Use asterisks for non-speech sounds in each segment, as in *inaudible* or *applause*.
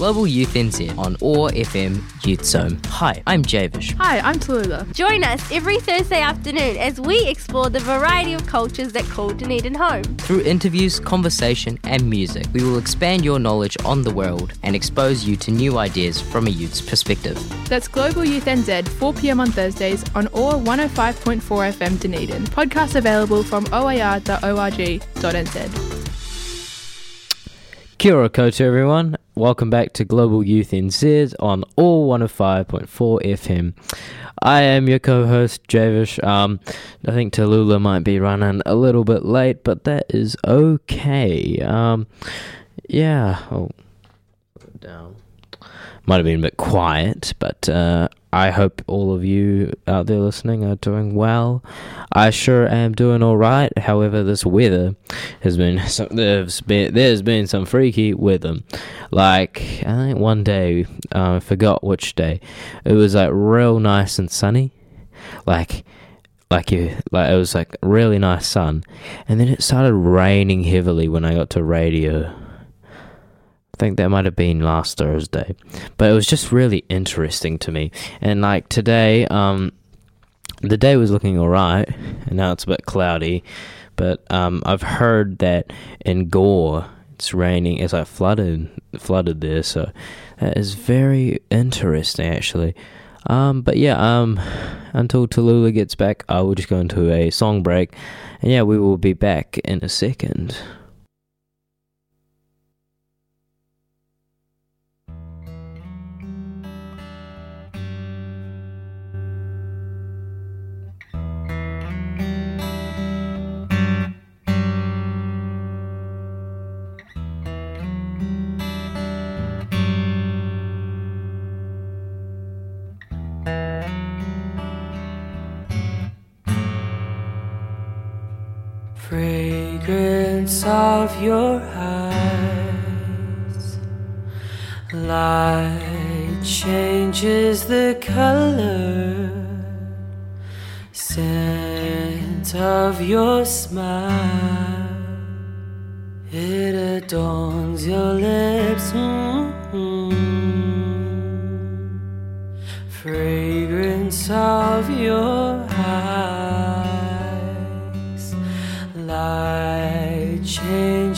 Global Youth NZ on OAR FM Youth Zone. Hi, I'm Javish. Hi, I'm Tallulah. Join us every Thursday afternoon as we explore the variety of cultures that call Dunedin home. Through interviews, conversation, and music, we will expand your knowledge on the world and expose you to new ideas from a youth's perspective. That's Global Youth NZ, 4 pm on Thursdays on OAR 105.4 FM Dunedin. Podcast available from oar.org.nz. Kia ora koutou everyone. Welcome back to Global Youth NZ on OAR 105.4 FM. I am your co-host Javish. Um, I think Tallulah might be running a little bit late, but that is okay. Um, yeah. Oh, it down. Might have been a bit quiet, but uh, I hope all of you out there listening are doing well. I sure am doing all right. However, this weather has been *laughs* some, there's been there's been some freaky weather. Like I think one day uh, I forgot which day. It was like real nice and sunny, like like you like it was like really nice sun, and then it started raining heavily when I got to radio. I think that might have been last Thursday, but it was just really interesting to me. And like today, um, the day was looking alright, and now it's a bit cloudy. But um, I've heard that in Gore it's raining. It's like flooded, flooded there. So that is very interesting, actually. Um, but yeah, um, until Tallulah gets back, I will just go into a song break, and yeah, we will be back in a second. Your eyes, light changes the color, scent of your smile, it adorns your lips. mm Fragrance of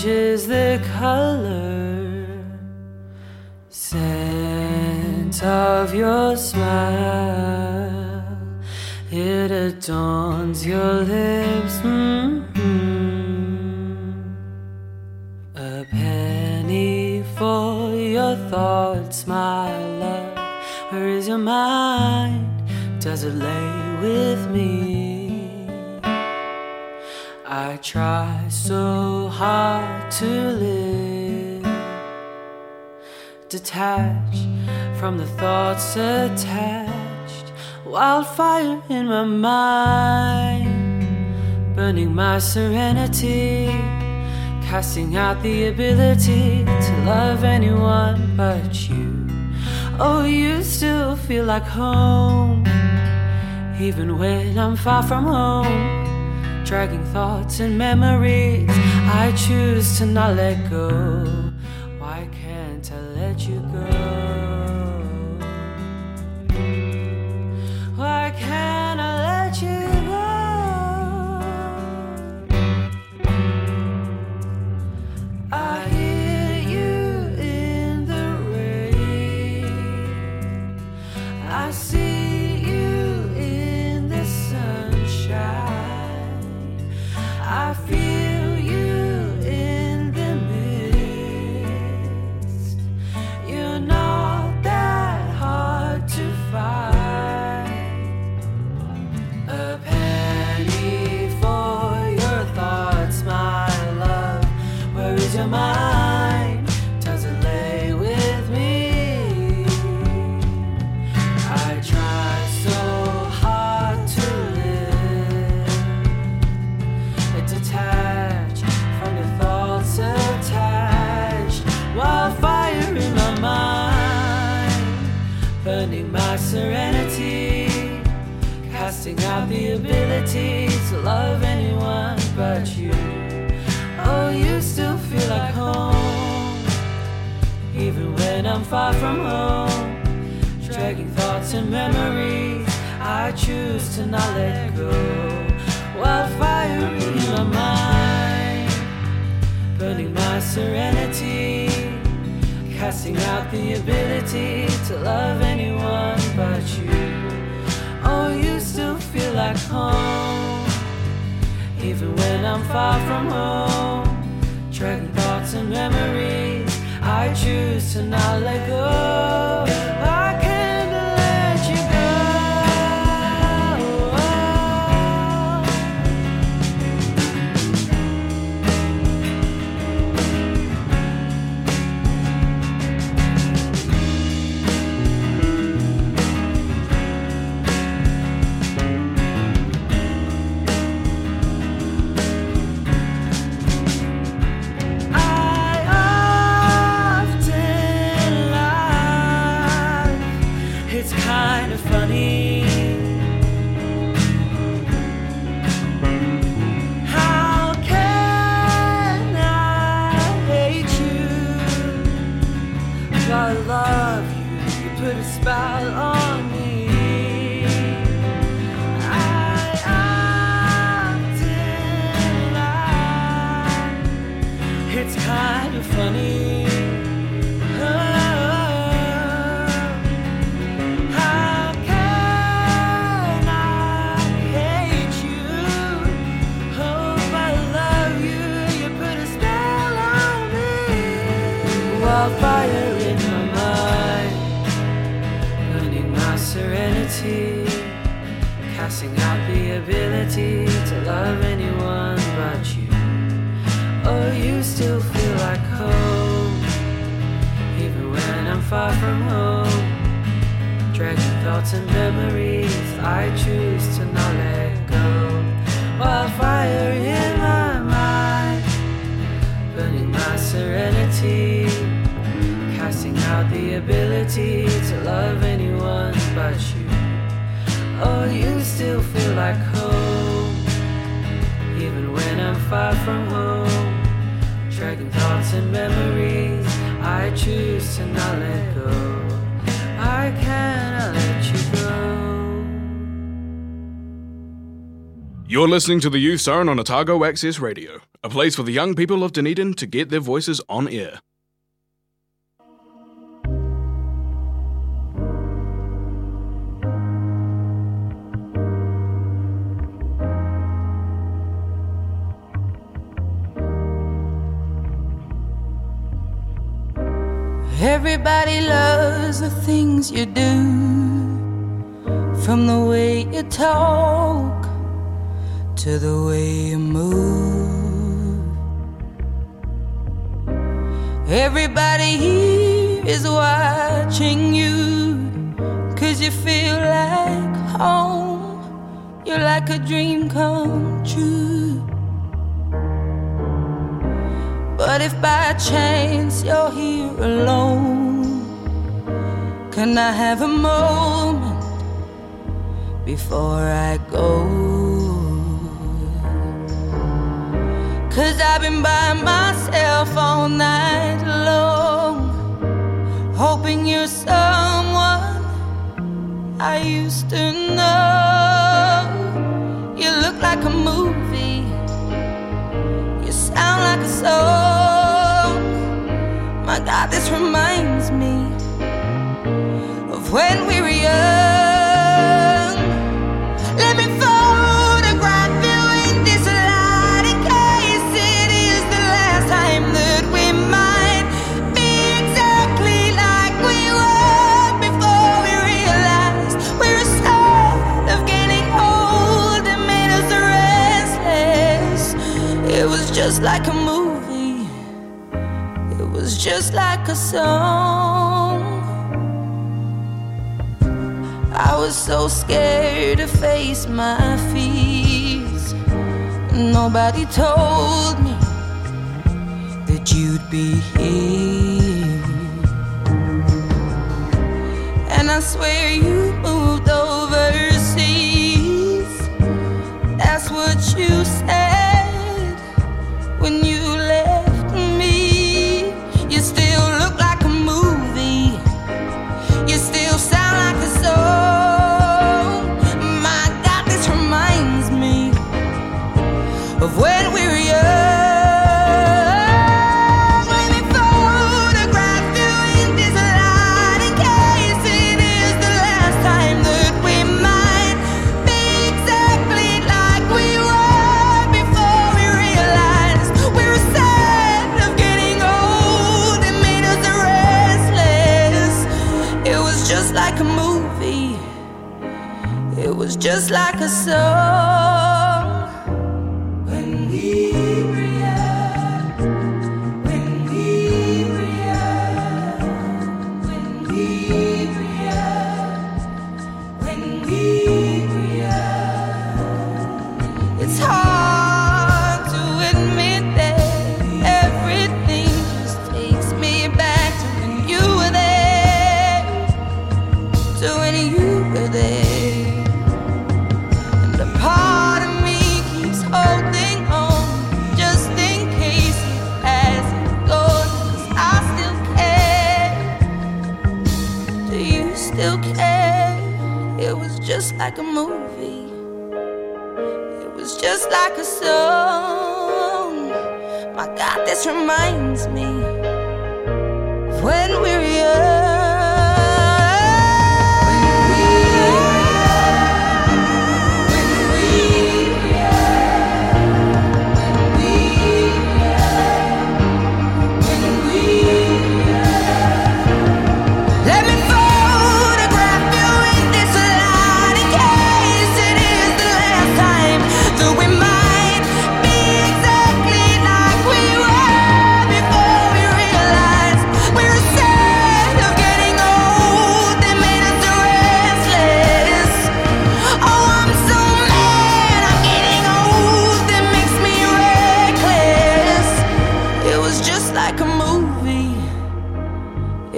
changes the color, scent of your smile, it adorns your lips. mm A penny for your thoughts, my love. Where is your mind? Does it lay with me? I try so hard to live, detached from the thoughts attached. Wildfire in my mind, burning my serenity, casting out the ability to love anyone but you. Oh, you still feel like home, even when I'm far from home. Dragging thoughts and memories, I choose to not let go. Casting out the ability to love anyone but you. Oh, you still feel like home, even when I'm far from home. Dragging thoughts and memories, I choose to not let go. I You still feel like home, even when I'm far from home. Dragging thoughts and memories, I choose to not let go. Wildfire in my mind, burning my serenity, casting out the ability to love anyone but you. Oh, you still feel like home, even when I'm far from home. Thoughts and memories, I choose to not let go. I cannot let you go. You're listening to the Youth Zone on Otago Access Radio, a place for the young people of Dunedin to get their voices on air. Everybody loves the things you do, from the way you talk to the way you move. Everybody here is watching you, cause you feel like home. You're like a dream come true. But if by chance you're here alone, can I have a moment before I go? Cause I've been by myself all night long, hoping you're someone I used to know. You look like a movie you sound like a song. This reminds me of when song. I was so scared to face my fears. Nobody told me that you'd be here. And I swear you moved overseas. That's what you said. just like a soul.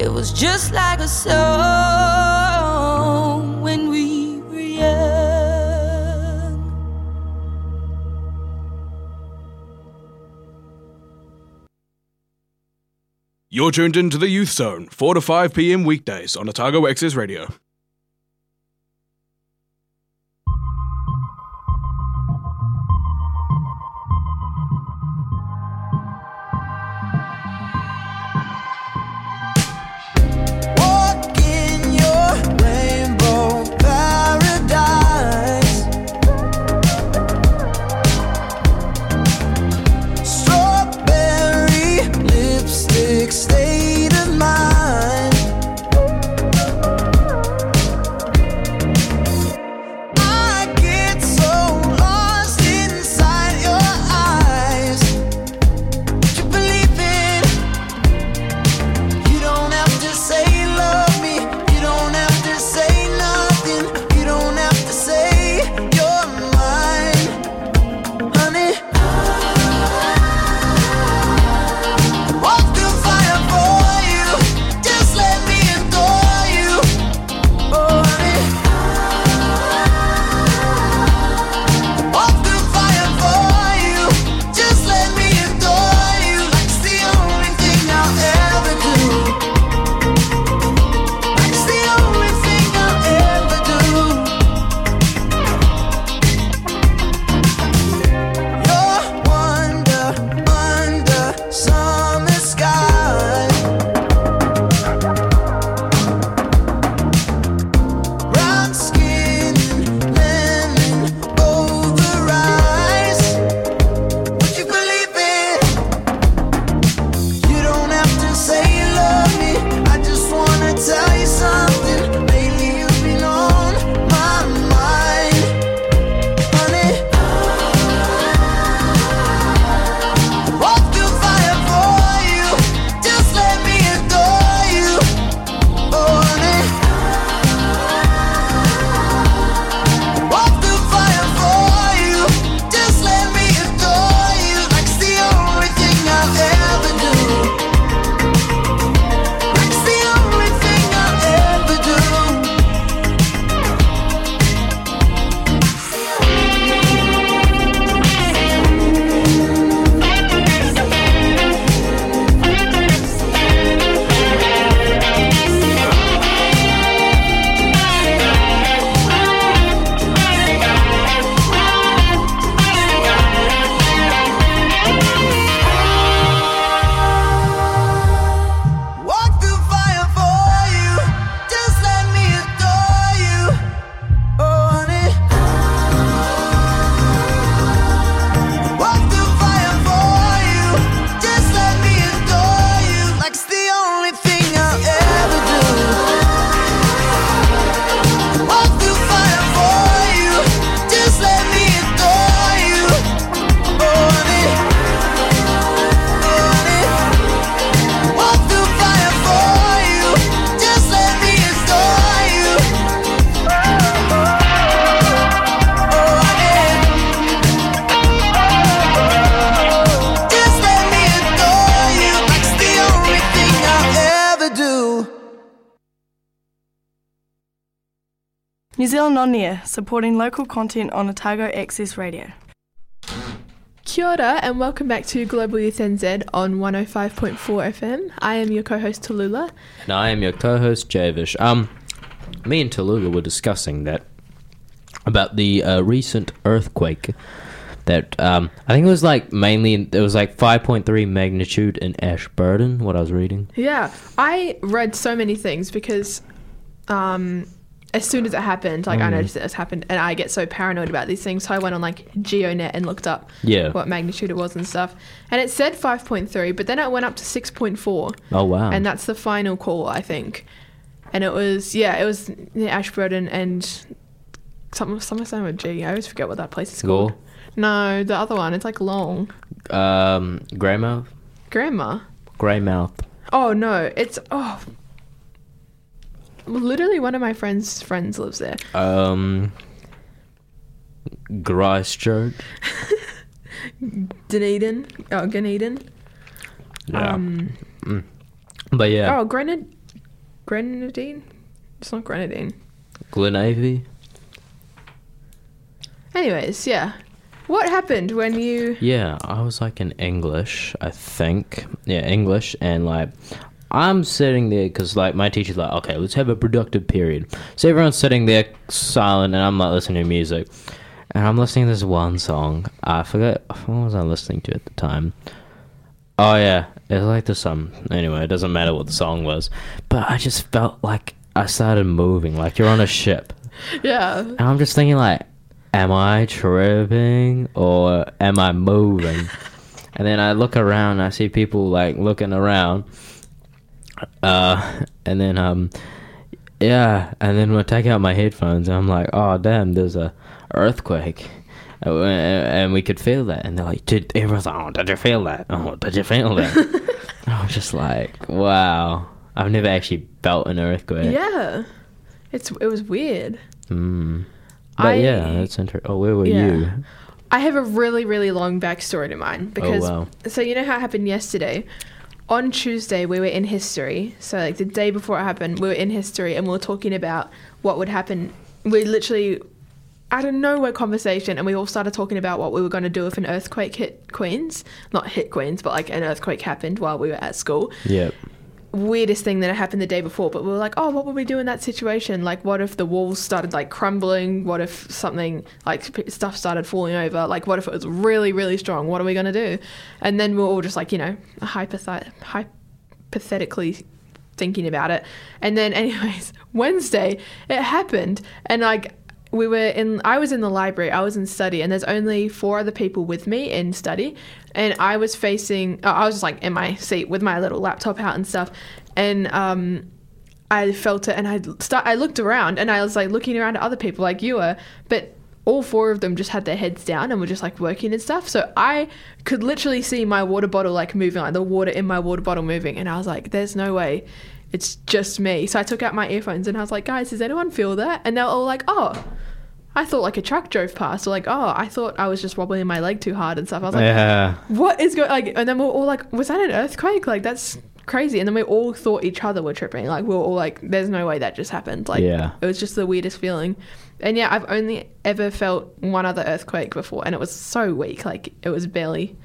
It was just like a song when we were young. You're tuned into the Youth Zone, 4 to 5 p.m. weekdays on Otago Access Radio. Zealand On Air, supporting local content on Otago Access Radio. Kia ora and welcome back to Global Youth NZ on 105.4 FM. I am your co-host Tallulah. And I am your co-host Javish. Um, me and Tallulah were discussing that about the uh, recent earthquake. That um, I think it was like mainly it was like 5.3 magnitude in Ashburton. What I was reading. Yeah, I read so many things because um, as soon as it happened, like I Mm. noticed it has happened, and I get so paranoid about these things. So I went on like GeoNet and looked up Yeah. what magnitude it was and stuff, and it said 5.3, but then it went up to 6.4. Oh wow. and that's the final call, I think. And it was yeah, it was near Ashburton and something something starting with G. I always forget what that place is called. No, the other one. It's like long. Um, Greymouth. Grandma. Greymouth. Oh no, it's oh. Literally, one of my friends' friends lives there. Um, Christchurch. *laughs* Dunedin. Oh, Dunedin. Yeah. Um, Mm. But yeah, Oh, Grenad. Grenadine. It's not Grenadine. Glenavy. Anyways, yeah. What happened when you? Yeah, I was like in English, I think. Yeah, English, and like I'm sitting there because like my teacher's like, okay, let's have a productive period. So everyone's sitting there silent, and I'm like listening to music, and I'm listening to this one song. I forget what was I listening to at the time. Oh yeah, it's like the song. Anyway, it doesn't matter what the song was, but I just felt like I started moving, like you're on a ship. *laughs* Yeah. And I'm just thinking like, am I tripping or am I moving? *laughs* and then I look around, I see people like looking around. Uh, and then um, yeah, and then I take out my headphones and I'm like, oh damn, there's a earthquake. And we- could feel that, and they're like, "Did everyone's like, oh, did you feel that? Oh, did you feel that?" *laughs* I was just like, "Wow, I've never actually felt an earthquake." Yeah. It's it was weird. Mm. But I- yeah, that's interesting. Oh, where were Yeah. you? I have a really, really long backstory to mine because wow. so you know how it happened yesterday. On Tuesday, we were in history. So like the day before it happened, we were in history and we were talking about what would happen. We literally out of nowhere conversation, and we all started talking about what we were going to do if an earthquake hit Queens. Not hit Queens, but like an earthquake happened while we were at school Yep. Weirdest thing that happened the day before, but we were like, oh, what would we do in that situation? Like, what if the walls started like crumbling? What if something like stuff started falling over? Like, what if it was really, really strong? What are we going to do? And then we are all just like, you know, hypoth- hypothetically thinking about it. And then, anyways, *laughs* Wednesday, it happened. And like, we were in, I was in the library, I was in study, and there's only four other people with me in study. And I was facing, oh, I was just like in my seat with my little laptop out and stuff. And, um, I felt it and I start I looked around and I was like looking around at other people like you were, but all four of them just had their heads down and were just like working and stuff. So I could literally see my water bottle like moving, like the water in my water bottle moving, and I was like, "There's no way, it's just me." So I took out my earphones and I was like, "Guys, does anyone feel that?" And they were all like, "Oh." I thought like a truck drove past, or like, oh, I thought I was just wobbling my leg too hard and stuff. I was like, yeah. what is going like and then we are all like was that an earthquake like that's crazy and then we all thought each other were tripping like we're all like there's no way that just happened like Yeah. it was just the weirdest feeling and yeah i've only ever felt one other earthquake before and it was so weak like it was barely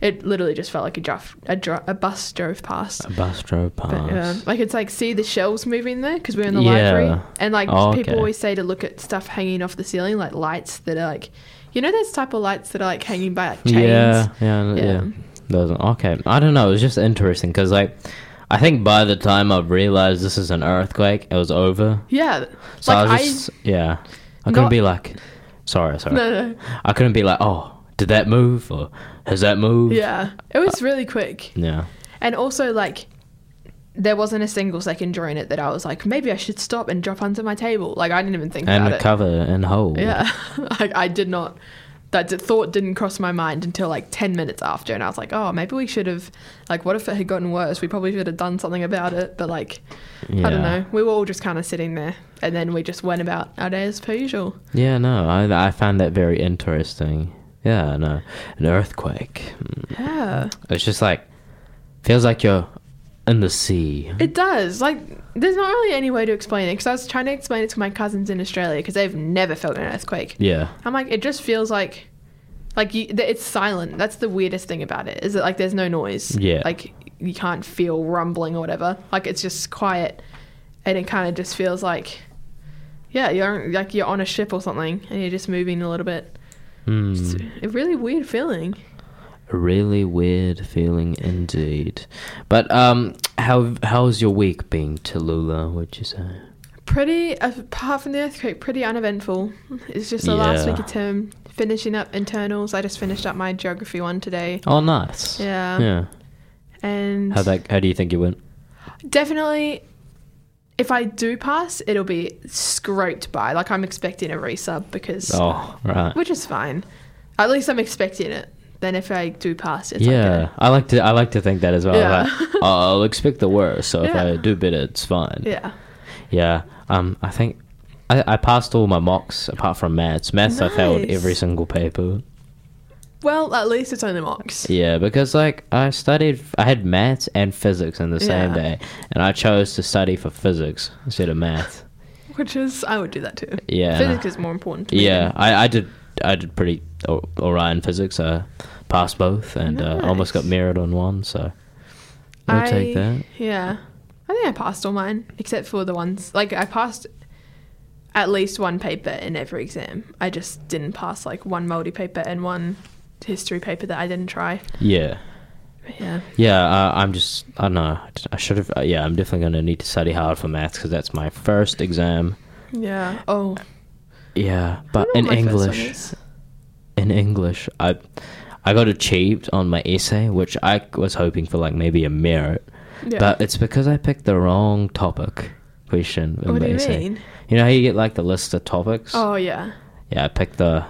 it literally just felt like a drove a, dro- a bus drove past A bus drove past. but, um, I could like see the shelves moving there because we're in the Yeah. library, and like Oh, people okay. always say to look at stuff hanging off the ceiling, like lights that are like, you know, those type of lights that are like hanging by like chains. yeah, yeah, yeah, Yeah. Okay. I don't know. It was just interesting because like, I think by the time I realized this is an earthquake, it was over. Yeah, So like I was just yeah. I couldn't Not- be like, sorry, sorry. No, no. I couldn't be like, oh, did that move or has that moved? yeah, it was really quick, Yeah. and also like. There wasn't a single second during it that I was like, maybe I should stop and drop onto my table. Like I didn't even think And about it. And recover and hold. Yeah, *laughs* I, I did not. That thought didn't cross my mind until like ten minutes after, and I was like, "Oh, maybe we should have. Like, what if it had gotten worse? We probably should have done something about it." But like, I don't know. We were all just kind of sitting there, and then we just went about our day as per usual. Yeah, no, I I found that very interesting. Yeah, no, an earthquake. Mm. Yeah, It's just like feels like you're in the sea. It does. Like, there's not really any way to explain it because I was trying to explain it to my cousins in Australia because they've never felt an earthquake. Yeah. I'm like, it just feels like, like you, it's silent. That's the weirdest thing about it. Is that like there's no noise. Yeah. Like you can't feel rumbling or whatever. Like it's just quiet, and it kind of just feels like, yeah, you're like you're on a ship or something, and you're just moving a little bit. Hmm. It's a really weird feeling. A really weird feeling indeed. But um, how how's your week been, Tallulah? Would you say? Pretty, apart from the earthquake, pretty uneventful. It's just the last week of term, finishing up internals. I just finished up my geography one today. Oh, nice. Yeah. Yeah. And How that? How do you think it went? definitely, if I do pass, it'll be scraped by. Like I'm expecting a resub because, Oh, right. which is fine. At least I'm expecting it. Then if I do pass, it's yeah, I like to. I like to think that as well. Yeah. Like, *laughs* I'll expect the worst, so if I do better, it's fine. yeah. Yeah. Um, I think I, I passed all my mocks apart from maths. Maths I failed every single paper. Well, at least it's only mocks. Yeah, because like I studied, I had maths and physics in the same Yeah. day, and I chose to study for physics instead of math. Which is, I would do that too. Yeah. Physics is more important to me. Yeah, I, I did I did pretty all, all right in physics. I passed both and uh, almost got Nice. merit on one, so I'll take that. Yeah. I think I passed all mine, except for the ones like I passed at least one paper in every exam. I just didn't pass like one multi paper and one history paper that I didn't try. Yeah. But yeah. Yeah, uh, I'm just, I don't know. I should have, uh, yeah, I'm definitely going to need to study hard for maths because that's my first exam. Yeah. Oh. Yeah, but in know what my first one English, in English, I, I got achieved on my essay, which I was hoping for like maybe a merit, Yeah. but it's because I picked the wrong topic question. in What my do you essay. mean? You know how you get like the list of topics? Oh yeah. Yeah, I picked the,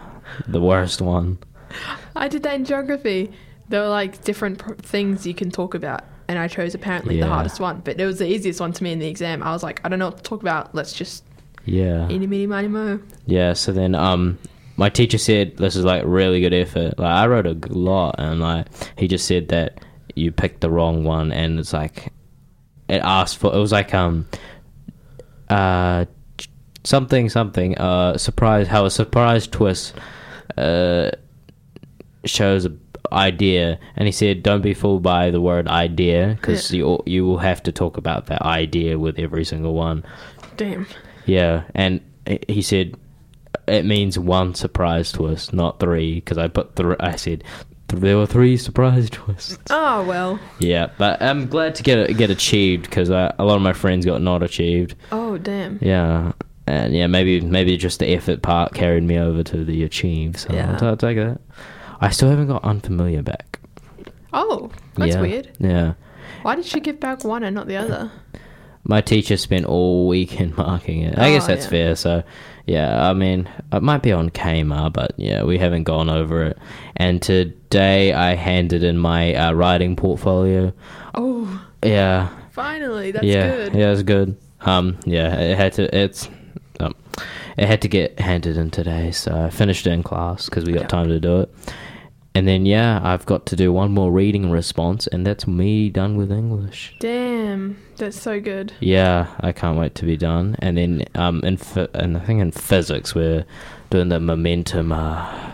the worst one. *laughs* I did that in geography. There were like different pr- things you can talk about, and I chose apparently the Yeah. hardest one. But it was the easiest one to me in the exam. I was like, I don't know what to talk about. Let's just Yeah. eeny meeny miny mo. Yeah, so then um my teacher said this is like really good effort. Like I wrote a g- lot and like he just said that you picked the wrong one and it's like it asked for it was like um uh something something uh surprise how a surprise twist uh shows a idea and he said don't be fooled by the word idea because you you will have to talk about that idea with every single one Damn. yeah, and he- said it means one surprise twist, not three, because I put thr I said there were three surprise *laughs* twists. Oh well. Yeah, but I'm glad to get get achieved because a lot of my friends got not achieved. Oh damn. Yeah, and yeah, maybe maybe just the effort part carried me over to the achieve. So Yeah. I'll, I'll take that. I still haven't got unfamiliar back. Oh, that's yeah. weird. Yeah. Why did she give back one and not the other? *laughs* My teacher spent all weekend *laughs* marking it. I guess Oh, that's yeah. fair. So, yeah, I mean, it might be on KAMAR, but yeah, we haven't gone over it. And today I handed in my uh, writing portfolio. Oh, Yeah, finally, that's yeah, good. yeah, it's good. Um, yeah, it had to. It's um, it had to get handed in today, so I finished it in class because we got Yeah. time to do it. And then yeah, I've got to do one more reading response, and that's me done with English. Damn, that's so good. Yeah, I can't wait to be done. And then um, in phy- and I think in physics we're doing the momentum. Uh,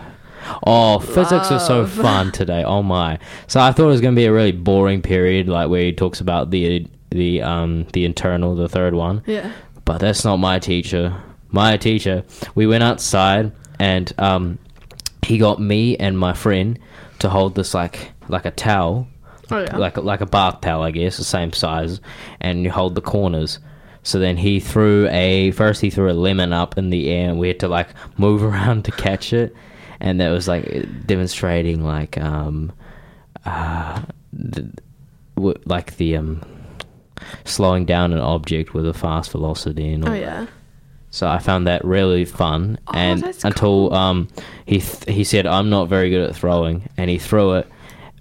oh, physics was so fun today. Oh my! So I thought it was going to be a really boring period, like where he talks about the the um the internal, the third one. Yeah. But that's not my teacher. My teacher. We went outside and um, he got me and my friend to hold this like like a towel Oh yeah. like like a bath towel, I guess, the same size, and you hold the corners. So then he threw a first he threw a lemon up in the air, and we had to like move *laughs* around to catch it, and that was like demonstrating like um uh the, like the um slowing down an object with a fast velocity and all oh yeah. So I found that really fun, Oh, and until cool. um he th- he said I'm not very good at throwing, and he threw it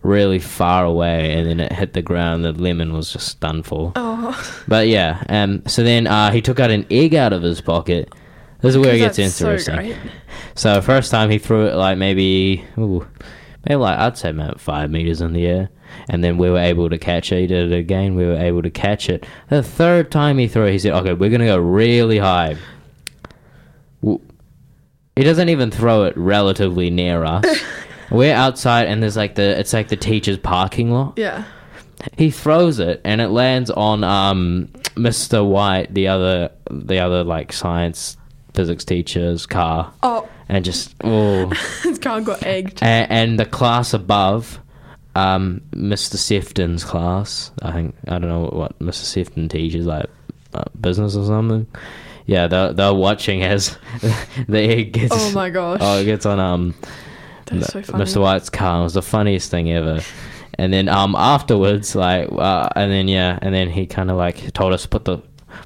really far away, and then it hit the ground. The lemon was just done for. Oh, But yeah, um, so then uh, he took out an egg out of his pocket. This is where it gets so interesting. great. So first time he threw it like maybe ooh, maybe like I'd say about five meters in the air, and then we were able to catch it. He did it again. We were able to catch it. The third time he threw it, he said, "Okay, we're gonna go really high." He doesn't even throw it relatively near us. *laughs* we're outside, and there's like the it's like the teacher's parking lot. Yeah. He throws it, and it lands on um Mr. White, the other the other like science physics teacher's car, Oh, and just oh *laughs* his car got egged. and, and the class above, um, Mr. Sefton's class. I think I don't know what Mr. Sefton teaches, like uh, business or something. Yeah, they're they're watching as the egg gets. Oh my gosh. Oh, it gets on um, That's so funny. Mr. White's car. It was the funniest thing ever. And then um afterwards, like, uh, and then yeah, and then he kind of like told us to put the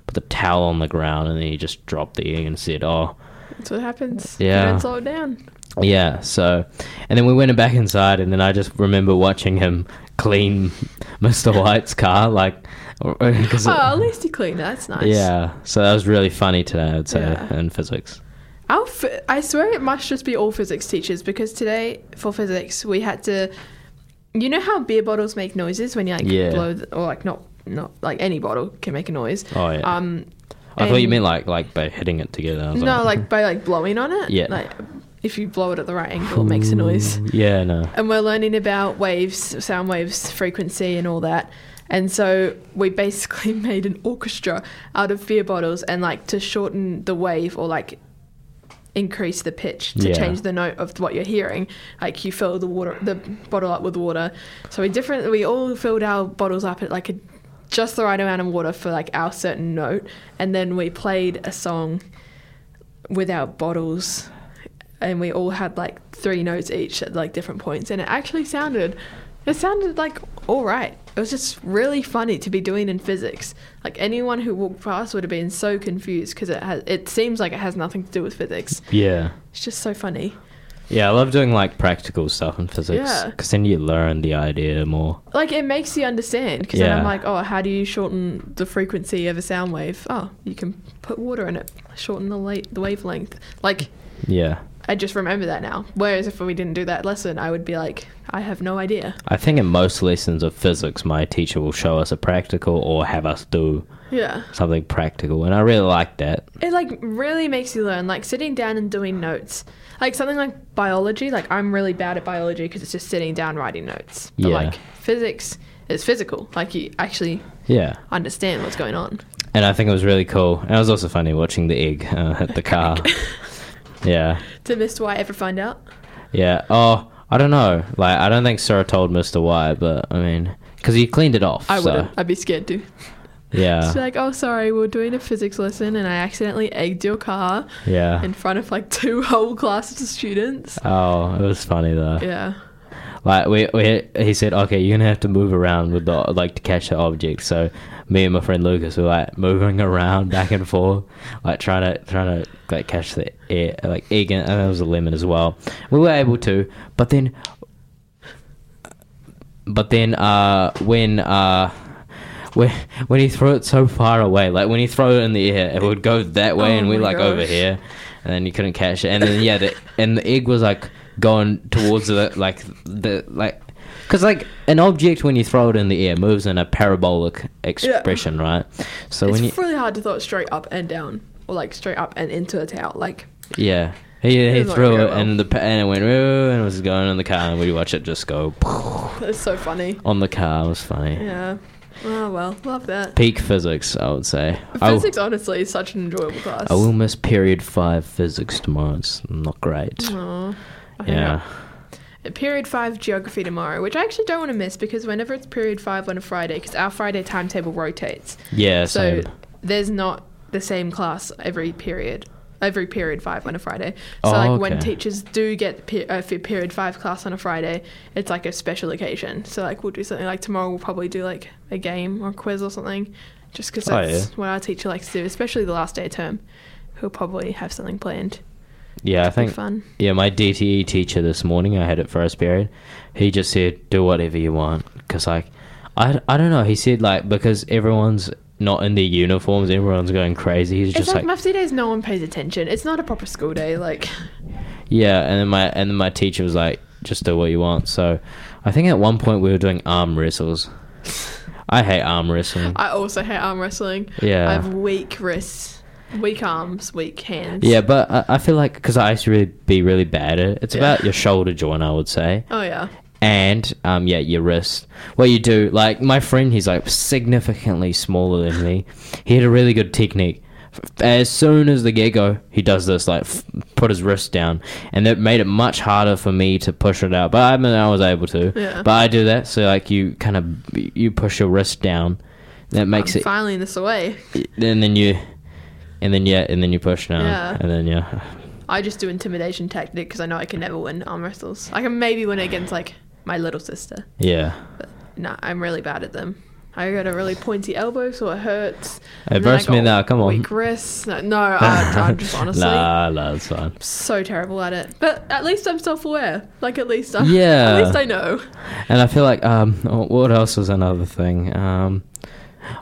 put the towel on the ground, and then he just dropped the egg and said, "Oh." That's what happens. Yeah. You don't slow it down. Yeah, so and then we went back inside, and then I just remember watching him clean *laughs* Mr. White's car, like, *laughs* Oh, at least he cleaned it. That's nice. yeah. So that was really funny today, I'd say, Yeah. in physics. Our I swear it must just be all physics teachers because today for physics we had to. You know how beer bottles make noises when you like Yeah. blow the, or like not not like any bottle can make a noise. Oh yeah. Um, I thought you meant like like by hitting it together. I no, like by like blowing on it. Yeah. Like if you blow it at the right angle, it makes a noise. Yeah, no. And we're learning about waves, sound waves, frequency, and all that. And so we basically *laughs* made an orchestra out of beer bottles and like to shorten the wave or like increase the pitch to Yeah. change the note of what you're hearing. Like you fill the water, the bottle up with water. So we different. We all filled our bottles up at like a just the right amount of water for like our certain note, and then we played a song with our bottles and we all had like three notes each at like different points and it actually sounded it sounded like all right it was just really funny to be doing in physics like anyone who walked past would have been so confused because it has it seems like it has nothing to do with physics Yeah. it's just so funny Yeah, I love doing like practical stuff in physics Yeah. because then you learn the idea more. like it makes you understand because then i'm like oh how do you shorten the frequency of a sound wave oh you can put water in it shorten the, la- the wavelength like Yeah. I just remember that now whereas if we didn't do that lesson i would be like i have no idea I think in most lessons of physics, my teacher will show us a practical or have us do yeah something practical, and I really like that. it like really makes you learn like sitting down and doing notes like something like biology like i'm really bad at biology because it's just sitting down writing notes but Yeah. like physics is physical like you actually Yeah. understand what's going on And I think it was really cool. And it was also funny watching the egg uh, hit the *laughs* car. Yeah. did mr white ever find out Yeah. Oh, I don't know. Like, I don't think Sarah told Mr. White, but I mean, because he cleaned it off. i so, wouldn't i'd be scared to Yeah. She's like oh sorry we we're doing a physics lesson and i accidentally egged your car Yeah. in front of like two whole classes of students Oh, it was funny though. yeah Like we, we, he said, okay, you're gonna have to move around with the like to catch the object. So me and my friend Lucas were like moving around back and forth, like trying to trying to like catch the air, like egg, and there was a lemon as well. We were able to, but then, but then, uh, when uh. When, when he threw it so far away, like when he threw it in the air, it would go that way, Oh and we like over here, and then you couldn't catch it. And then yeah, the, and the egg was like going towards the like the like because like an object when you throw it in the air moves in a parabolic expression, right? So when you really hard to throw it straight up and down or like straight up and into a towel like yeah. He, he It's threw it well. and the and it went and it was going in the car and we watch it just go *laughs* it's so funny on the car. It was funny. yeah oh well love that Peak physics, I would say. Physics, honestly, is such an enjoyable class. I will miss period five physics tomorrow. It's not great. Aw. I think Yeah. Period five geography tomorrow, which I actually don't want to miss because whenever it's period five on a Friday, because our Friday timetable rotates, Yeah. so Same. there's not the same class every period. Every period five on a Friday. So Oh, like when teachers do get pe- uh, a period five class on a Friday, it's like a special occasion. So like we'll do something like tomorrow. We'll probably do like a game or a quiz or something, just because Oh, that's yeah. what our teacher likes to do, especially the last day of term. He'll probably have something planned. Yeah, I think. fun. Yeah, my DTE teacher this morning, I had it first period. He just said, "Do whatever you want," because like, I, I don't know. He said like because everyone's not in their uniforms, everyone's going crazy. He's It's just like, like, Mufti days, no one pays attention. It's not a proper school day. Like, yeah. And then my and then my teacher was like, just do what you want. So, I think at one point we were doing arm wrestles. I hate arm wrestling. I also hate arm wrestling. Yeah. I have weak wrists, weak arms, weak hands. Yeah, but I, I feel like because I used to really be really bad at it. It's Yeah. about your shoulder joint, I would say. Oh yeah. and um yeah your wrist what you do like my friend he's like significantly smaller than me he had a really good technique F- as soon as the get-go he does this like f- put his wrist down and that made it much harder for me to push it out but i mean i was able to Yeah. but i do that so like you kind of you push your wrist down that makes I'm it filing this away. and then you and then yeah and then you push now, Yeah. and then yeah I just do intimidation tactic because I know I can never win arm wrestles. I can maybe win against like my little sister. yeah But Nah, I'm really bad at them. I got a really pointy elbow, so it hurts. Hey, And then I burst me now, come on. Weak wrists. No, no *laughs* I, I'm just honestly nah nah it's fine so terrible at it. But at least I'm self-aware. Like at least I, Yeah. at least I know. And I feel like um, what else was another thing? Um,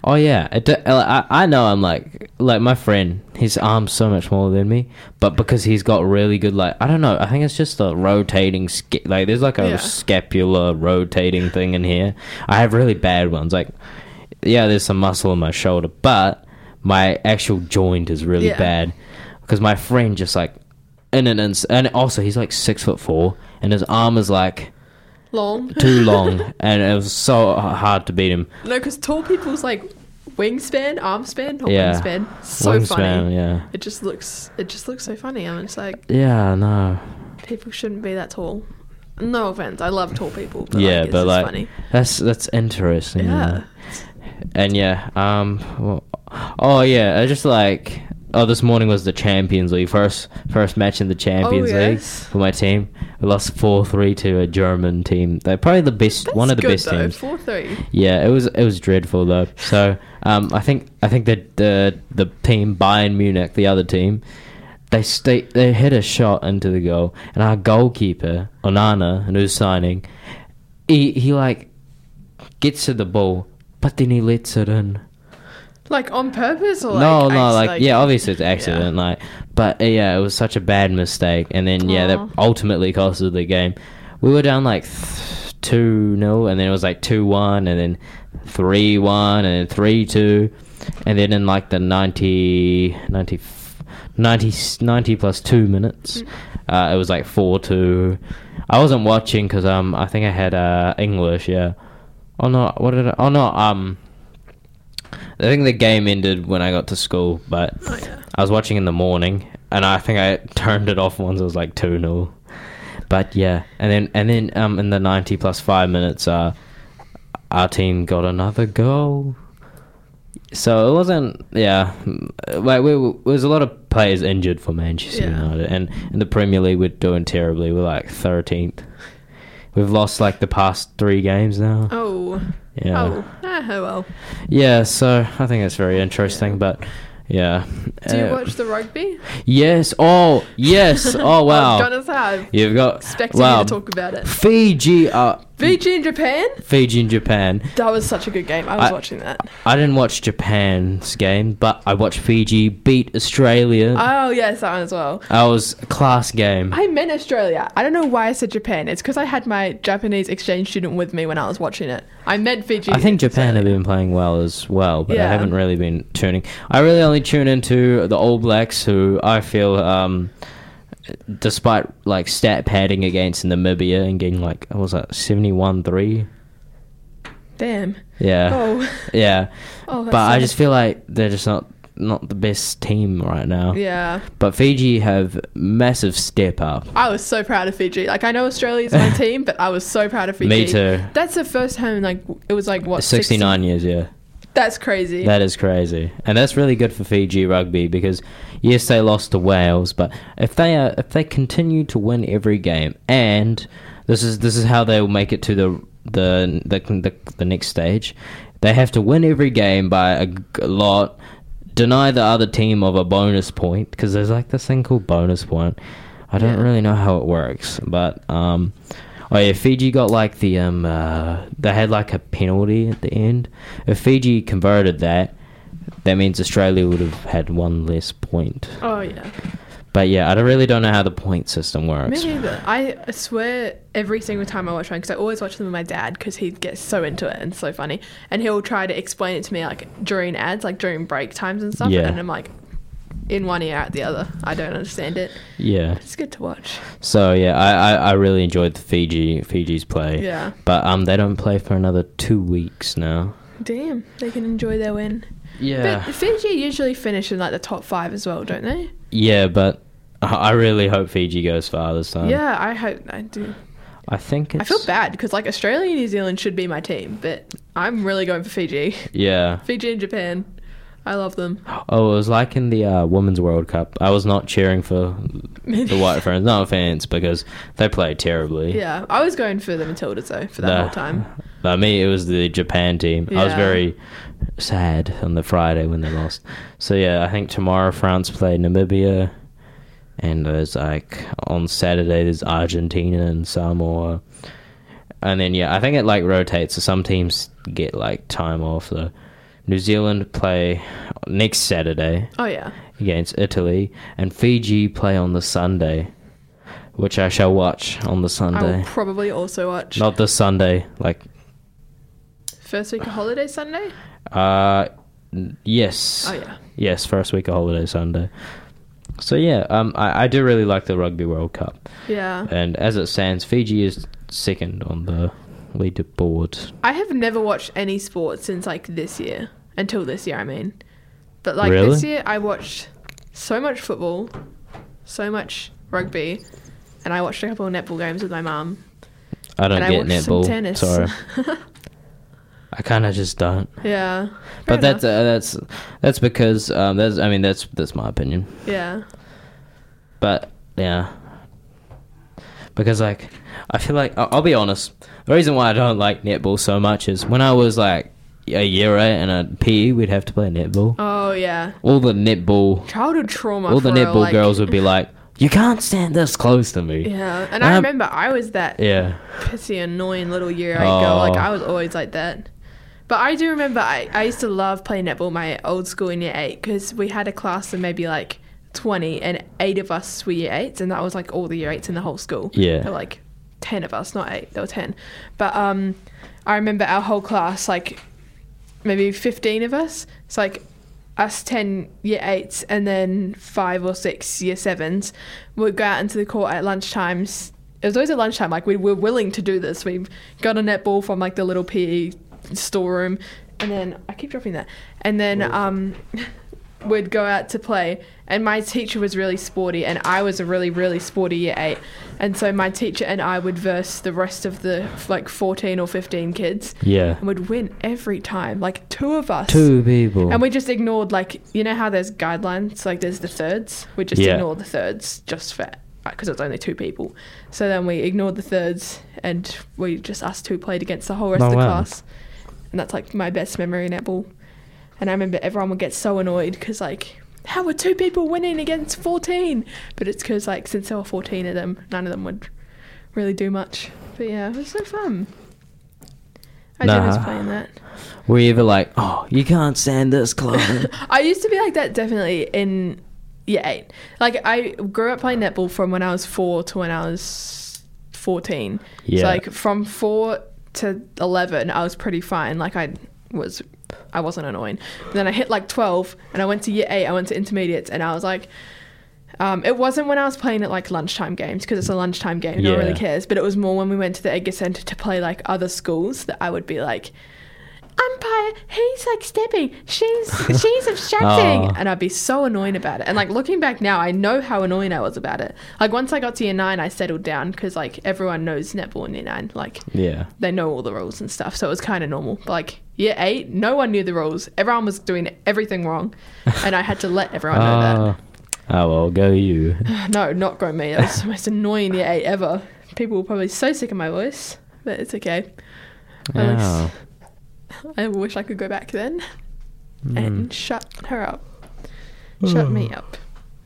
oh yeah, it, d- uh, I I know I'm like like my friend. His arm's so much smaller than me, but because he's got really good like I don't know. I think it's just a rotating sca- like there's like a Yeah. scapular rotating thing in here. I have really bad ones. Like yeah, there's some muscle in my shoulder, but my actual joint is really Yeah. bad because my friend just like in an ins- and also he's like six foot four and his arm is like Long. too *laughs* long, and it was so hard to beat him. No, because tall people's like wingspan, arm span, not Yeah. wingspan. So Wingspan, funny. yeah. It just looks. It just looks so funny. I mean, it's like Yeah, no. people shouldn't be that tall. No offense, I love tall people. But yeah, like, it's but just like funny. that's that's interesting. Yeah. And yeah, um, well, oh yeah, I just like oh this morning was the Champions League first first match in the Champions League Oh, yes. for my team. We lost four three to a German team. They're probably the best, one of the best though. teams. Four three. Yeah, it was it was dreadful though. So um, I think I think that the the team Bayern Munich, the other team, they stay they hit a shot into the goal, and our goalkeeper Onana, who's signing, he he like gets to the ball, but then he lets it in. Like on purpose or like no, no, acc- like, yeah, obviously it's accident, like, but uh, yeah, it was such a bad mistake, and then yeah, Aw. that ultimately cost us the game. We were down like two 0 and then it was like two one, and then three one, and then three two, and then in like the 90, 90, 90, 90 plus two minutes, uh, it was like four two. I wasn't watching because um I think I had uh English, yeah. Oh no, what did I? Oh no, um. I think the game ended when I got to school, but I was watching in the morning, and I think I *laughs* turned it off once it was like two 0 But yeah, and then and then um in the ninety plus five minutes, uh, our team got another goal. So it wasn't, yeah. Like we, we, there was a lot of players injured for Manchester Yeah. United, and in the Premier League we're doing terribly. We're like thirteenth. We've lost like the past three games now. Oh. Yeah. Oh. Ah, oh well. Yeah, so I think that's very interesting, but yeah. Do you Uh, watch the rugby? Yes. Oh, yes. *laughs* Oh, wow. I was gonna say. You've got expecting wow. to talk about it. Fiji. Fiji and Japan. Fiji and Japan. That was such a good game. I was I- watching that. I didn't watch Japan's game, but I watched Fiji beat Australia. Oh yes, that one as well. that was a class game. I meant Australia. I don't know why I said Japan. It's because I had my Japanese exchange student with me when I was watching it. I meant Fiji. I think Japan have been playing well as well, but I Yeah. haven't really been tuning. I really only tune into the All Blacks, who I feel, um, despite like stat padding against Namibia and getting like what was that seventy one three. Damn. Yeah, Oh. *laughs* yeah. *laughs* Oh, but I just feel like they're just not not the best team right now. Yeah. But Fiji have massive step up. I was so proud of Fiji. Like I know Australia's my *laughs* team, but I was so proud of Fiji. Me too. That's the first time. Like it was like what 69 60 years, yeah. That's crazy. That is crazy, and that's really good for Fiji rugby because yes, they lost to Wales, but if they are if they continue to win every game, and this is this is how they will make it to the the the the, the next stage, they have to win every game by a lot, deny the other team of a bonus point because there's like this thing called bonus point. I don't Yeah. really know how it works, but um. Oh yeah, Fiji got like the um uh they had like a penalty at the end. If Fiji converted that, that means Australia would have had one less point. oh yeah. But yeah, I don't- really don't know how the point system works. Me neither. I swear every single time I watch one, because I always watch them with my dad, because he gets so into it and so funny, and he'll try to explain it to me like during ads, like during break times and stuff, Yeah. and I'm like, in one ear out the other. I don't understand it. Yeah. It's good to watch. So yeah, I, I, I really enjoyed the Fiji Fiji's play. Yeah. But um, they don't play for another two weeks now. Damn, they can enjoy their win. Yeah. But Fiji usually finish in like the top five as well, don't they? Yeah, but *laughs* I really hope Fiji goes far this time. yeah, I hope I do. I think it's. I feel bad because like Australia and New Zealand should be my team, but I'm really going for Fiji. Yeah. *laughs* Fiji and Japan. I love them. Oh, it was like in the uh, Women's World Cup. I was not cheering for the White *laughs* Ferns. No offense, because they played terribly. Yeah, I was going for the Matildas though for that Nah. whole time. But me, it was the Japan team. I was very sad on the Friday when they lost. So yeah, I think tomorrow France play Namibia, and there's like on Saturday there's Argentina and Samoa, and then yeah, I think it like rotates. So some teams get like time off. So New Zealand play next Saturday Oh yeah. against Italy, and Fiji play on the Sunday, which I shall watch on the I Sunday. will probably also watch Not the Sunday, like first week of holiday Sunday. Uh, yes. Oh yeah. Yes, first week of holiday Sunday. So yeah, um, I, I do really like the Rugby World Cup, Yeah. and as it stands, Fiji is second on the leaderboard. I have never watched any sports since like this year. Until this year, I mean. But like Really? this year, I watched so much football, so much rugby, and I watched a couple of netball games with my mum. I don't and I get some netball. tennis. Sorry, *laughs* I kind of just don't. Yeah. But that's uh, that's that's because um, that's I mean that's that's my opinion. Yeah. But yeah, because like I feel like I'll, I'll be honest. The reason why I don't like netball so much is when I was like a year eight and a PE, we'd have to play netball. Oh yeah. All the netball, Childhood trauma. all the netball like- girls would be *laughs* like, "You can't stand this close to me." Yeah, and I Um, remember I was that Yeah. pissy, annoying little year eight girl. Like Oh. I was always like that. But I do remember I, I used to love playing netball my old school in year eight because we had a class of maybe like 20 and eight of us were year eights and that was like all the year eights in the whole school. Yeah. There were like 10 of us, not eight, there were 10. But um, I remember our whole class, like maybe 15 of us. It's like us 10 year eights and then five or six year sevens would go out into the court at lunchtimes. It was always at lunchtime. Like we were willing to do this. We got a netball from like the little PE storeroom, and then I keep dropping that. And then um, *laughs* we'd go out to play. And my teacher was really sporty, and I was a really really sporty year eight. And so my teacher and I would verse the rest of the like fourteen or fifteen kids. Yeah. And would win every time. Like two of us. Two people. And we just ignored like you know how there's guidelines like there's the thirds. We just Yeah. ignored the thirds just for because it was only two people. So then we ignored the thirds and we just us two played against the whole rest Oh, of the wow. class. And that's like my best memory in netball. And I remember everyone would get so annoyed because like how were two people winning against 14? But it's because like since there were 14 of them, none of them would really do much. But yeah, it was so fun. I Nah. playing that. Were you ever like, "Oh, you can't stand this club? *laughs* I used to be like that definitely in year eight. Like I grew up playing netball from when I was four to when I was fourteen. Yeah. So like from four to eleven, I was pretty fine. Like I was, I wasn't annoying. But then I hit like twelve, and I went to year eight. I went to intermediates, and I was like. Um, it wasn't when I was playing at like lunchtime games because it's a lunchtime game. No one really cares. But it was more when we went to the Edgar Centre to play like other schools that I would be like, umpire, he's like stepping. She's *laughs* she's obstructing, Oh. and I'd be so annoying about it. And like looking back now, I know how annoying I was about it. Like once I got to year nine, I settled down because like everyone knows netball in year nine. Like yeah. they know all the rules and stuff, so it was kind of normal. But like year eight, no one knew the rules. Everyone was doing everything wrong, and I had to let everyone know that. Oh, well, go you. *sighs* No, not go me. That was the most annoying year eight ever. People were probably so sick of my voice, but it's okay. Oh. I wish I could go back then Hmm. and shut her up. Shut me *sighs* up.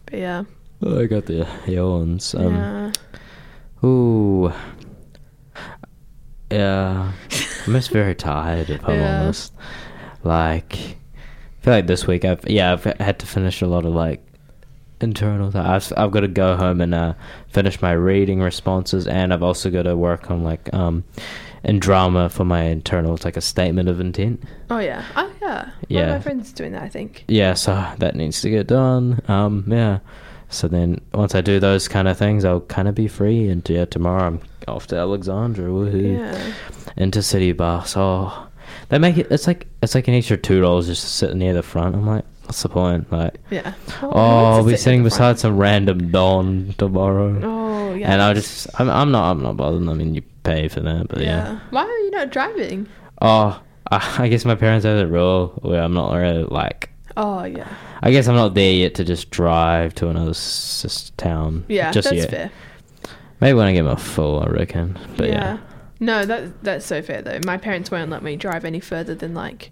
But yeah. Oh, I got the yawns. Um, yeah. Ooh. Yeah. I'm just very tired, if I'm Yeah. honest. Like, I feel like this week I've, yeah, I've had to finish a lot of like internal. Th- I've I've got to go home and uh, finish my reading responses, and I've also got to work on like um, in drama for my internal. It's like a statement of intent. Oh yeah. Oh yeah. Yeah. my friends doing that. I think. Yeah, so that needs to get done. Um, yeah. So then once I do those kind of things, I'll kind of be free. And yeah, tomorrow I'm off to Alexandra. Woohoo! Yeah. Intercity bus. Oh, they make it. It's like it's like an extra two dollars just to sit near the front. I'm like, what's the point? Like, Yeah. oh, what's I'll be sit sitting beside front? some random don tomorrow. Oh yeah. And I'll just, I'm, I'm not, I'm not bothered. I mean, you pay for that, but yeah. Why are you not driving? Oh, I, I guess my parents have a rule where I'm not really like. Oh yeah. I guess I'm not there yet to just drive to another s- s- town. Yeah, just that's yet. fair. Maybe when I get my full, I reckon. But yeah. yeah. No, that that's so fair though. My parents won't let me drive any further than like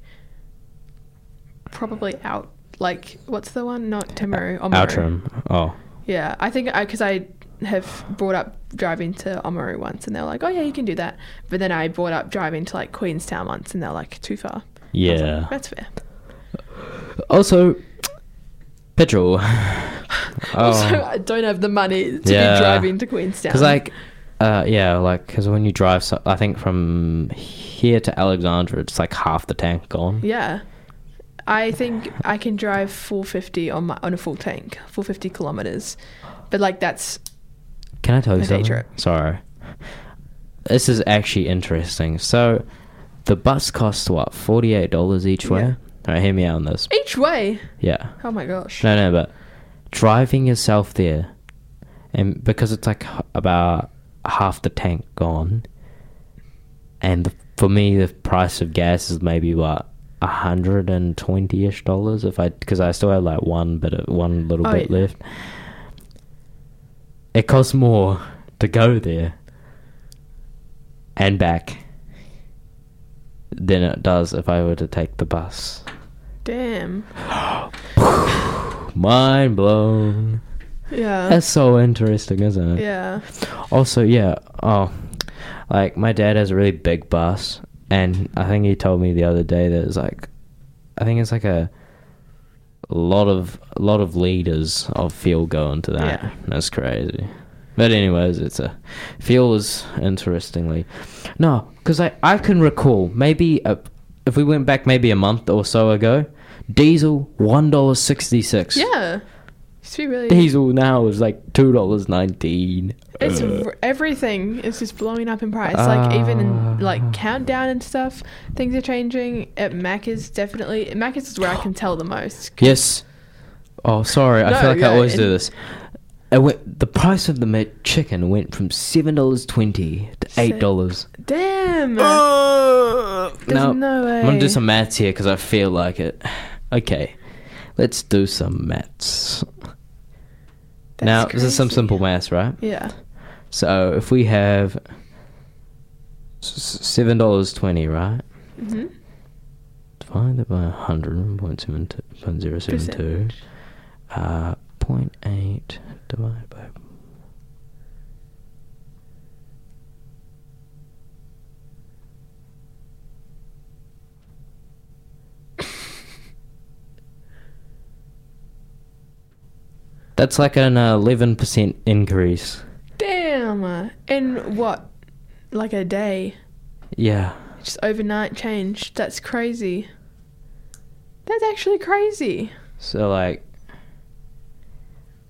probably out. Like what's the one? Not Timaru. Oamaru. Outram. Oh, Yeah, I think uh, I because I have brought up driving to Oamaru once, and they're like, "Oh yeah, you can do that." But then I brought up driving to like Queenstown once, and they're like, "Too far." yeah. That's fair. Also, petrol. *laughs* Also, oh, I don't have the money to Yeah. be driving to Queenstown. because like, uh, yeah, like because when you drive, so, I think from here to Alexandra, it's like half the tank gone. yeah, I think I can drive 450 on my on a full tank, 450 kilometers. But like that's Can I tell you A day something? trip. Sorry. This is actually interesting. So, the bus costs what forty eight dollars each way. All right, hear me out on this. each way. Yeah. Oh my gosh. No, no, but driving yourself there, and because it's like about half the tank gone, and the, for me the price of gas is maybe what a hundred and twenty ish dollars if I because I still have like one bit of one little Oh, bit yeah. left. It costs more to go there and back than it does if I were to take the bus. Damn. *gasps* Mind blown. Yeah. That's so interesting, isn't it? yeah. Also, yeah. Oh, like my dad has a really big bus, and I think he told me the other day that it's like, I think it's like a lot of a lot of liters of fuel go into that. Yeah. That's crazy. But anyways, it's a feels interestingly. No, because I I can recall maybe a, if we went back maybe a month or so ago, diesel one dollar sixty six. Yeah. Used to be really. Diesel now is like two dollars nineteen. It's r- everything is just blowing up in price. like even in like Ah. countdown and stuff, things are changing. At Mac is definitely Mac is where I can tell the most. Yes. Oh, sorry. I No, feel like yeah, I always do and- this. It went, the price of the mi- chicken went from seven dollars twenty to eight dollars. Damn. Uh, There's no way. I'm gonna do some maths here because I feel like it. Okay, let's do some maths. now, That's this is some simple maths, right? Yeah. So if we have seven dollars twenty, right? hmm divided by 100 point seven two point zero seven two uh point eight divided by That's like an uh, eleven percent increase. Damn. Uh, in what? Like a day? Yeah. Just overnight change. That's crazy. That's actually crazy. So like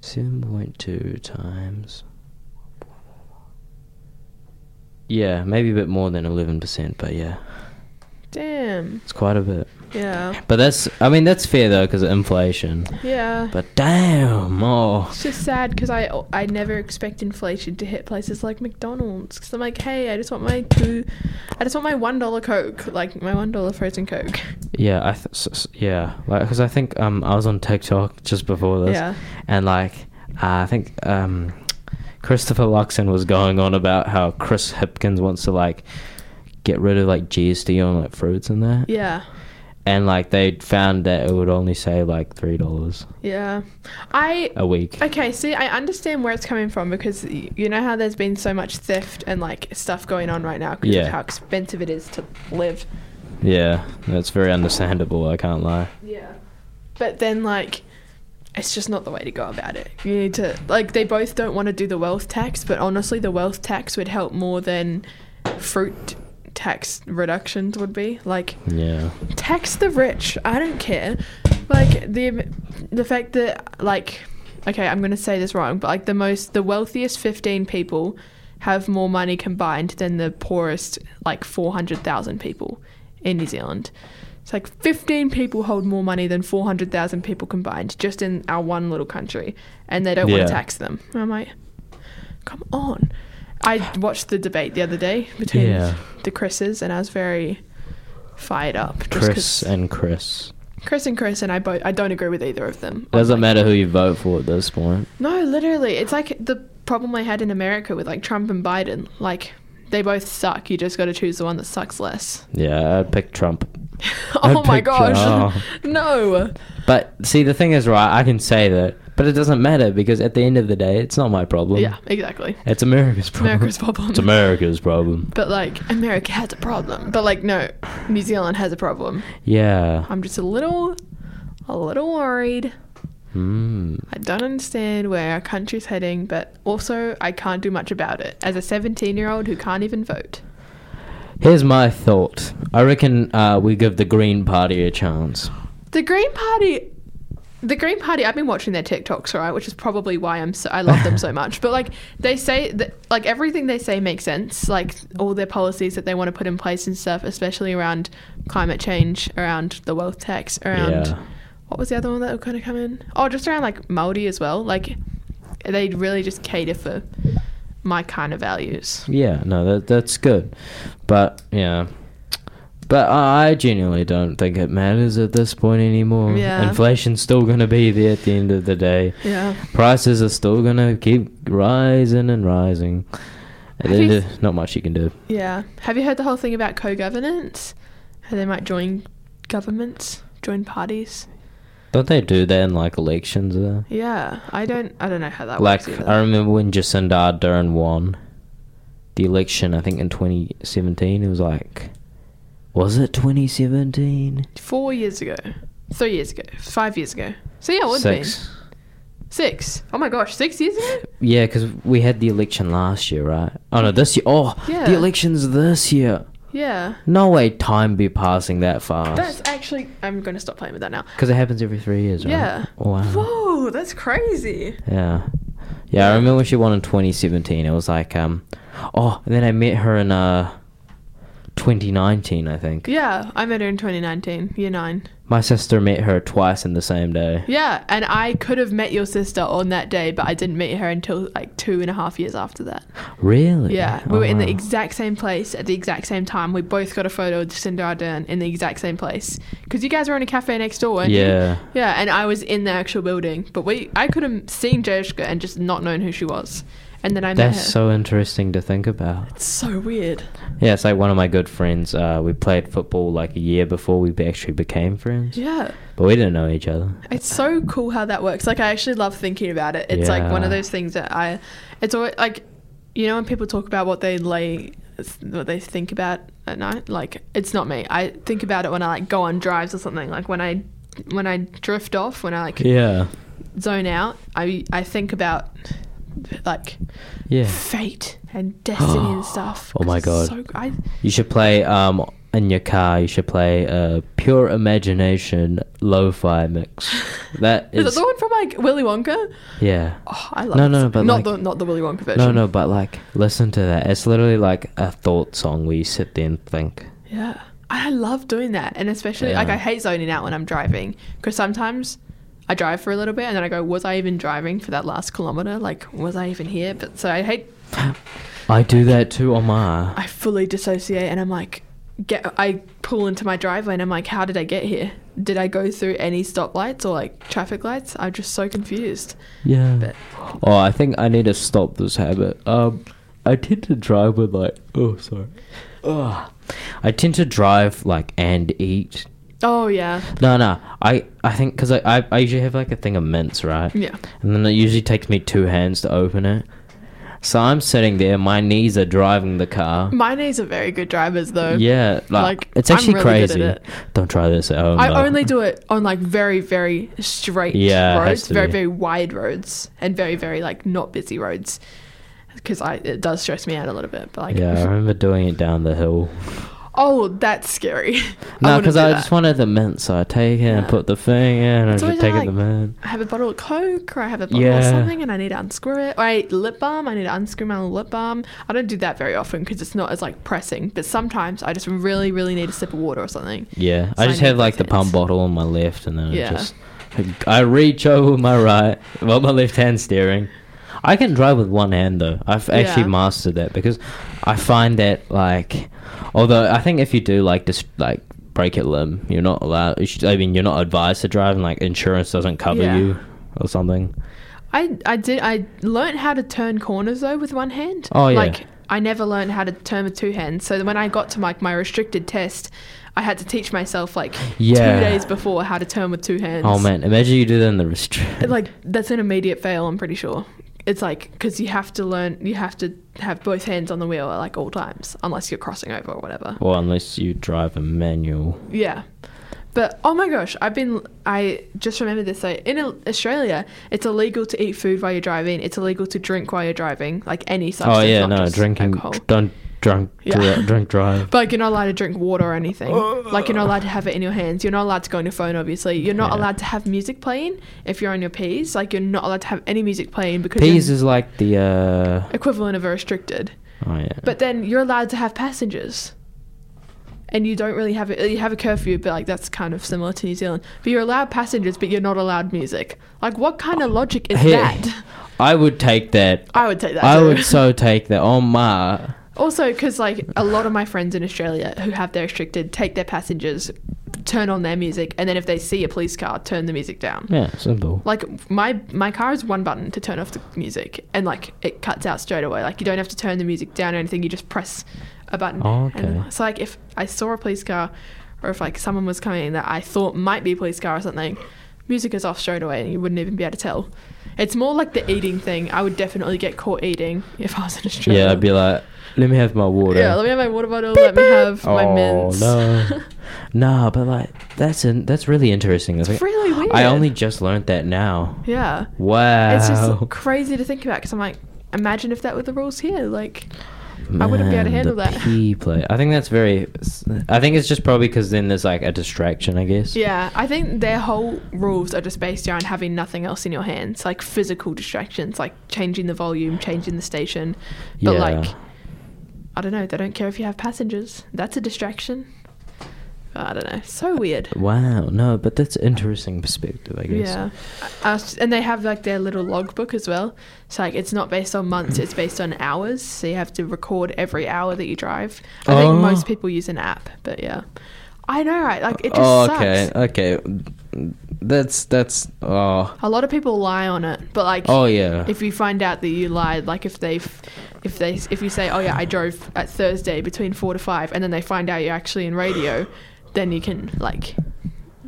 seven point two times. Yeah, maybe a bit more than eleven percent, but yeah, Damn. it's quite a bit. Yeah. But that's, I mean, that's fair though because of inflation. Yeah. But damn, oh, It's just sad because I I never expect inflation to hit places like McDonald's because I'm like, hey, I just want my two, I just want my one dollar Coke, like my one dollar frozen Coke. yeah, I th- yeah, like because I think um I was on TikTok just before this, Yeah. and like uh, I think um Christopher Luxon was going on about how Chris Hipkins wants to like get rid of like GST on like fruits and that. Yeah. And like they found that it would only save like three dollars Yeah. I a week. Okay, see, I understand where it's coming from because y- you know how there's been so much theft and like stuff going on right now because Yeah. of how expensive it is to live. Yeah, that's very understandable. I can't lie. Yeah. But then, like, it's just not the way to go about it. You need to like they both don't want to do the wealth tax, but honestly, the wealth tax would help more than fruit tax reductions would be. Like Yeah. tax the rich. I don't care. Like the the fact that like okay, I'm gonna say this wrong, but like the most the wealthiest 15 people have more money combined than the poorest like 400,000 people in New Zealand. It's like 15 people hold more money than 400,000 people combined just in our one little country, and they don't want to tax them. And I'm like, come on. I watched the debate the other day between Yeah. the Chris's, and I was very fired up. Chris and Chris. Chris and Chris and I both I don't agree with either of them. It doesn't matter who you vote for at this point. No, literally, it's like the problem I had in America with like Trump and Biden. Like they both suck. You just got to choose the one that sucks less. Yeah, I'd pick Trump. *laughs* oh I'd my gosh, Trump. *laughs* no. But see, the thing is, right? I can say that, but it doesn't matter because at the end of the day, it's not my problem. Yeah, exactly. It's America's problem. America's problem. It's America's problem. But like America has a problem. But like no, New Zealand has a problem. Yeah. I'm just a little, a little worried. Hmm. I don't understand where our country's heading, but also I can't do much about it as a 17 year old who can't even vote. Here's my thought. I reckon uh, we give the Green Party a chance. The Green Party, the Green Party. I've been watching their TikToks, right, which is probably why I'm so I love them so *laughs* much. But like they say that like everything they say makes sense. Like all their policies that they want to put in place and stuff, especially around climate change, around the wealth tax, around Yeah. what was the other one that would kind of come in? Oh, just around like Maori as well. Like they really just cater for my kind of values. Yeah, no, that that's good, but yeah, but I I genuinely don't think it matters at this point anymore. Yeah. Inflation's still gonna be there at the end of the day. Yeah. Prices are still gonna keep rising and rising. At the Have you- not much you can do. Yeah. Have you heard the whole thing about co-governance? How they might join governments, join parties. Don't they do that in like elections? Though? Yeah, I don't. I don't know how that Like works either. I remember when Jacinda Ardern won the election. I think in 2017. It was like, was it 2017? Four years ago, three years ago, five years ago. So yeah, it would Six. be six. Oh my gosh, six years ago. Yeah, because we had the election last year, right? Oh no, this year. Oh, Yeah. the election's this year. Yeah. No way, time be passing that fast. That's actually. I'm gonna stop playing with that now. Because it happens every three years, right? Yeah. Wow. Whoa, that's crazy. Yeah. Yeah, I remember when she won in 2017. It was like, um, oh, and then I met her in uh, 2019, I think. Yeah, I met her in 2019, year nine. My sister met her twice in the same day. Yeah, and I could have met your sister on that day, but I didn't meet her until like two and a half years after that. Really? Yeah, we Oh, were in the oh, exact same place at the exact same time. We both got a photo of Jacinda Ardern in the exact same place because you guys were in a cafe next door, weren't you? Yeah. Yeah, and I was in the actual building, but we I could have seen Jeshka and just not known who she was, and then I met That's her. so interesting to think about. it's so weird. Yeah, it's like one of my good friends. Uh, we played football like a year before we actually became friends, Yeah. but we didn't know each other. It's so cool how that works. Like I actually love thinking about it. It's like one of those things that I it's always like you know when people talk about what they lay what they think about at night, like it's not me. I think about it when I like go on drives or something. Like when I when I drift off, when I like Yeah. zone out, I I think about like Yeah. fate and destiny and *gasps* stuff. Oh my God. So, I, You should play um in your car. You should play uh, Pure Imagination Lo-Fi Mix. *laughs* That is, is, it the one from like Willy Wonka? yeah. Oh, I love No, no, but not like- the not the Willy Wonka version. No, no, but like listen to that. It's literally like a thought song where you sit there and think. Yeah. I love doing that. And especially, like, I hate zoning out when I'm driving because sometimes I drive for a little bit and then I go, was I even driving for that last kilometer? Like, was I even here? But so I hate, I do that too Omar. I fully dissociate and I'm like, get, I pull into my driveway and I'm like, how did I get here? Did I go through any stoplights or like traffic lights? I'm just so confused. Yeah. But Oh, I think I need to stop this habit. Um, I tend to drive with like. Oh, sorry. Ugh. I tend to drive like and eat. Oh, yeah. No, no. I I think because I, I I usually have like a thing of mints, right? Yeah. And then it usually takes me two hands to open it. So I'm sitting there, my knees are driving the car. My knees are very good drivers though. Yeah, like, Like, it's actually really crazy. it. Don't try this at home. I though. only *laughs* do it on like very, very straight Yeah, roads, very, be. very wide roads, and very, very like not busy roads. Because I it does stress me out a little bit. But like, Yeah, I remember doing it down the hill. *laughs* oh, that's scary. *laughs* No, because do I just wanted the mint, so I take it and put the thing in, and I just take it like- the mint. I have a bottle of Coke or I have a bottle Yeah. of something and I need to unscrew it. Or I eat lip balm, I need to unscrew my lip balm. I don't do that very often because it's not as like pressing. But sometimes I just really, really need a sip of water or something. Yeah, So I I just need have like the pump bottle on my left, and then Yeah. I just I reach over with my right, while my left hand steering. I can drive with one hand though. I've actually Yeah. mastered that because I find that like, although I think if you do like just like break a limb, you're not allowed. you should- I mean, you're not advised to drive, and like insurance doesn't cover Yeah. you or something. I I did I learned how to turn corners though with one hand. Oh, yeah. Like I never learned how to turn with two hands. So when I got to like my restricted test, I had to teach myself like Yeah. two days before how to turn with two hands. Oh man, imagine you do that in the restrict. Like that's an immediate fail. I'm pretty sure. It's like because you have to learn, you have to have both hands on the wheel at like all times, unless you're crossing over or whatever. Well, unless you drive a manual. Yeah. But oh my gosh, I've been. I just remembered this. So in Au- Australia, it's illegal to eat food while you're driving. It's illegal to drink while you're driving, like any oh, substance. oh yeah, not no, just drinking. alcohol. Don't drunk. Yeah. dri- drink drive. *laughs* But like you're not allowed to drink water or anything. like you're not allowed to have it in your hands. You're not allowed to go on your phone. Obviously, you're not Yeah. allowed to have music playing if you're on your P's. Like you're not allowed to have any music playing because Peas you're is like the. uh equivalent of a restricted. Oh yeah. But then you're allowed to have passengers. And you don't really have it. You have a curfew, but like that's kind of similar to New Zealand. But you're allowed passengers, but you're not allowed music. Like, what kind of logic is Hey, that? I would take that. I would take that. I too. would so *laughs* take that. Oh my. Also, because like a lot of my friends in Australia who have their restricted take their passengers, turn on their music, and then if they see a police car, turn the music down. Yeah, simple. Like my my car is one button to turn off the music, and like it cuts out straight away. Like you don't have to turn the music down or anything. You just press a button. Oh, And okay. so like if I saw a police car, or if like someone was coming that I thought might be a police car or something, music is off straight away, and you wouldn't even be able to tell. It's more like the eating thing. I would definitely get caught eating if I was in Australia. Yeah, I'd be like, let me have my water. Yeah, let me have my water bottle. let me have my oh mints. no. *laughs* nah, but like that's in, that's really interesting. It's like- really weird. I only just learned that now. Yeah. Wow. It's just crazy to think about because I'm like, imagine if that were the rules here. Like, I wouldn't be able to Man, handle the that. P play. I think that's very. I think it's just probably because then there's like a distraction. I guess. Yeah, I think their whole rules are just based around having nothing else in your hands, like physical distractions, like changing the volume, changing the station. But Yeah. like, I don't know. They don't care if you have passengers. That's a distraction. I don't know. So weird. Wow. No, but that's interesting perspective. I guess. Yeah, uh, and they have like their little logbook as well. So like it's not based on months; it's based on hours. So you have to record every hour that you drive. I Oh. think most people use an app, but yeah, I know, right? Like it just oh, sucks. okay. Okay. That's that's. Oh. A lot of people lie on it, but like, Oh yeah. if you find out that you lied, like if they, if they, if you say, oh yeah, I drove at Thursday between four to five, and then they find out you're actually in radio, then you can like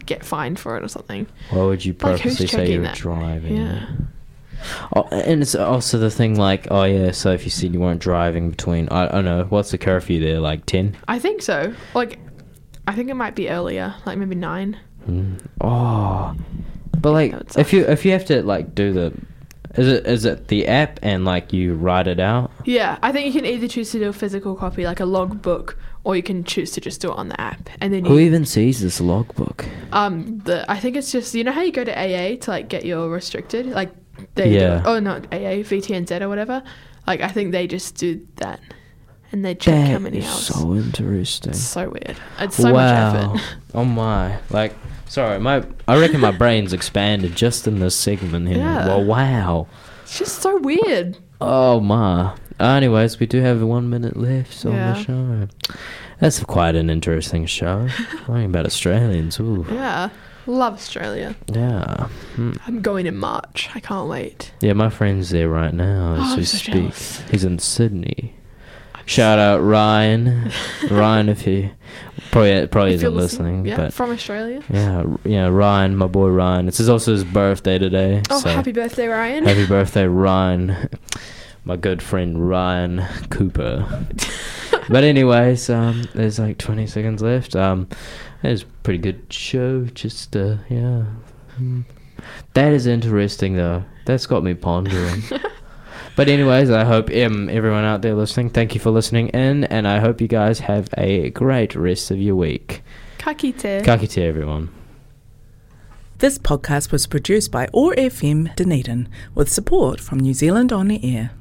get fined for it or something. Why would you Like, purposely say you were that? driving? Yeah. Oh, and it's also the thing like, oh yeah, so if you said you weren't driving between, I, I don't know, what's the curfew there, like 10? I think so. Like, I think it might be earlier, like maybe nine. Mm. Oh, but like, if you if you have to like do the, is it is it the app and like you write it out? Yeah, I think you can either choose to do a physical copy, like a logbook, or you can choose to just do it on the app. And then Who you, even sees this logbook? um, the I think it's just you know how you go to AA to like get your restricted, like they Yeah. do. Oh, not AA, VTNZ or whatever. Like I think they just do that, and they check how many is hours. so interesting. It's so weird. It's so much effort. *laughs* oh my! Like, sorry, my I reckon my brain's expanded just in this segment here. Yeah. Well, wow. It's just so weird. Oh my. Anyways, we do have one minute left on Yeah. the show. That's quite an interesting show. *laughs* Talking about Australians. Ooh. Yeah, love Australia. Yeah. Hmm. I'm going in March. I can't wait. Yeah, my friend's there right now as Oh, we so speak. jealous. He's in Sydney. Shout out Ryan. *laughs* Ryan, if he probably probably If isn't listening, yeah, but from Australia. yeah, yeah, Ryan, my boy Ryan. It's his- also his birthday today. Oh, so happy birthday, Ryan. happy birthday, Ryan. my good friend Ryan Cooper. *laughs* but anyways, um, there's like 20 seconds left. Um, it was a pretty good show. Just uh, yeah, Mm. that is interesting though. That's got me pondering. *laughs* but anyways, I hope um, everyone out there listening, thank you for listening in, and I hope you guys have a great rest of your week. Ka kite. Ka kite, everyone. This podcast was produced by OAR FM Dunedin with support from New Zealand On the Air.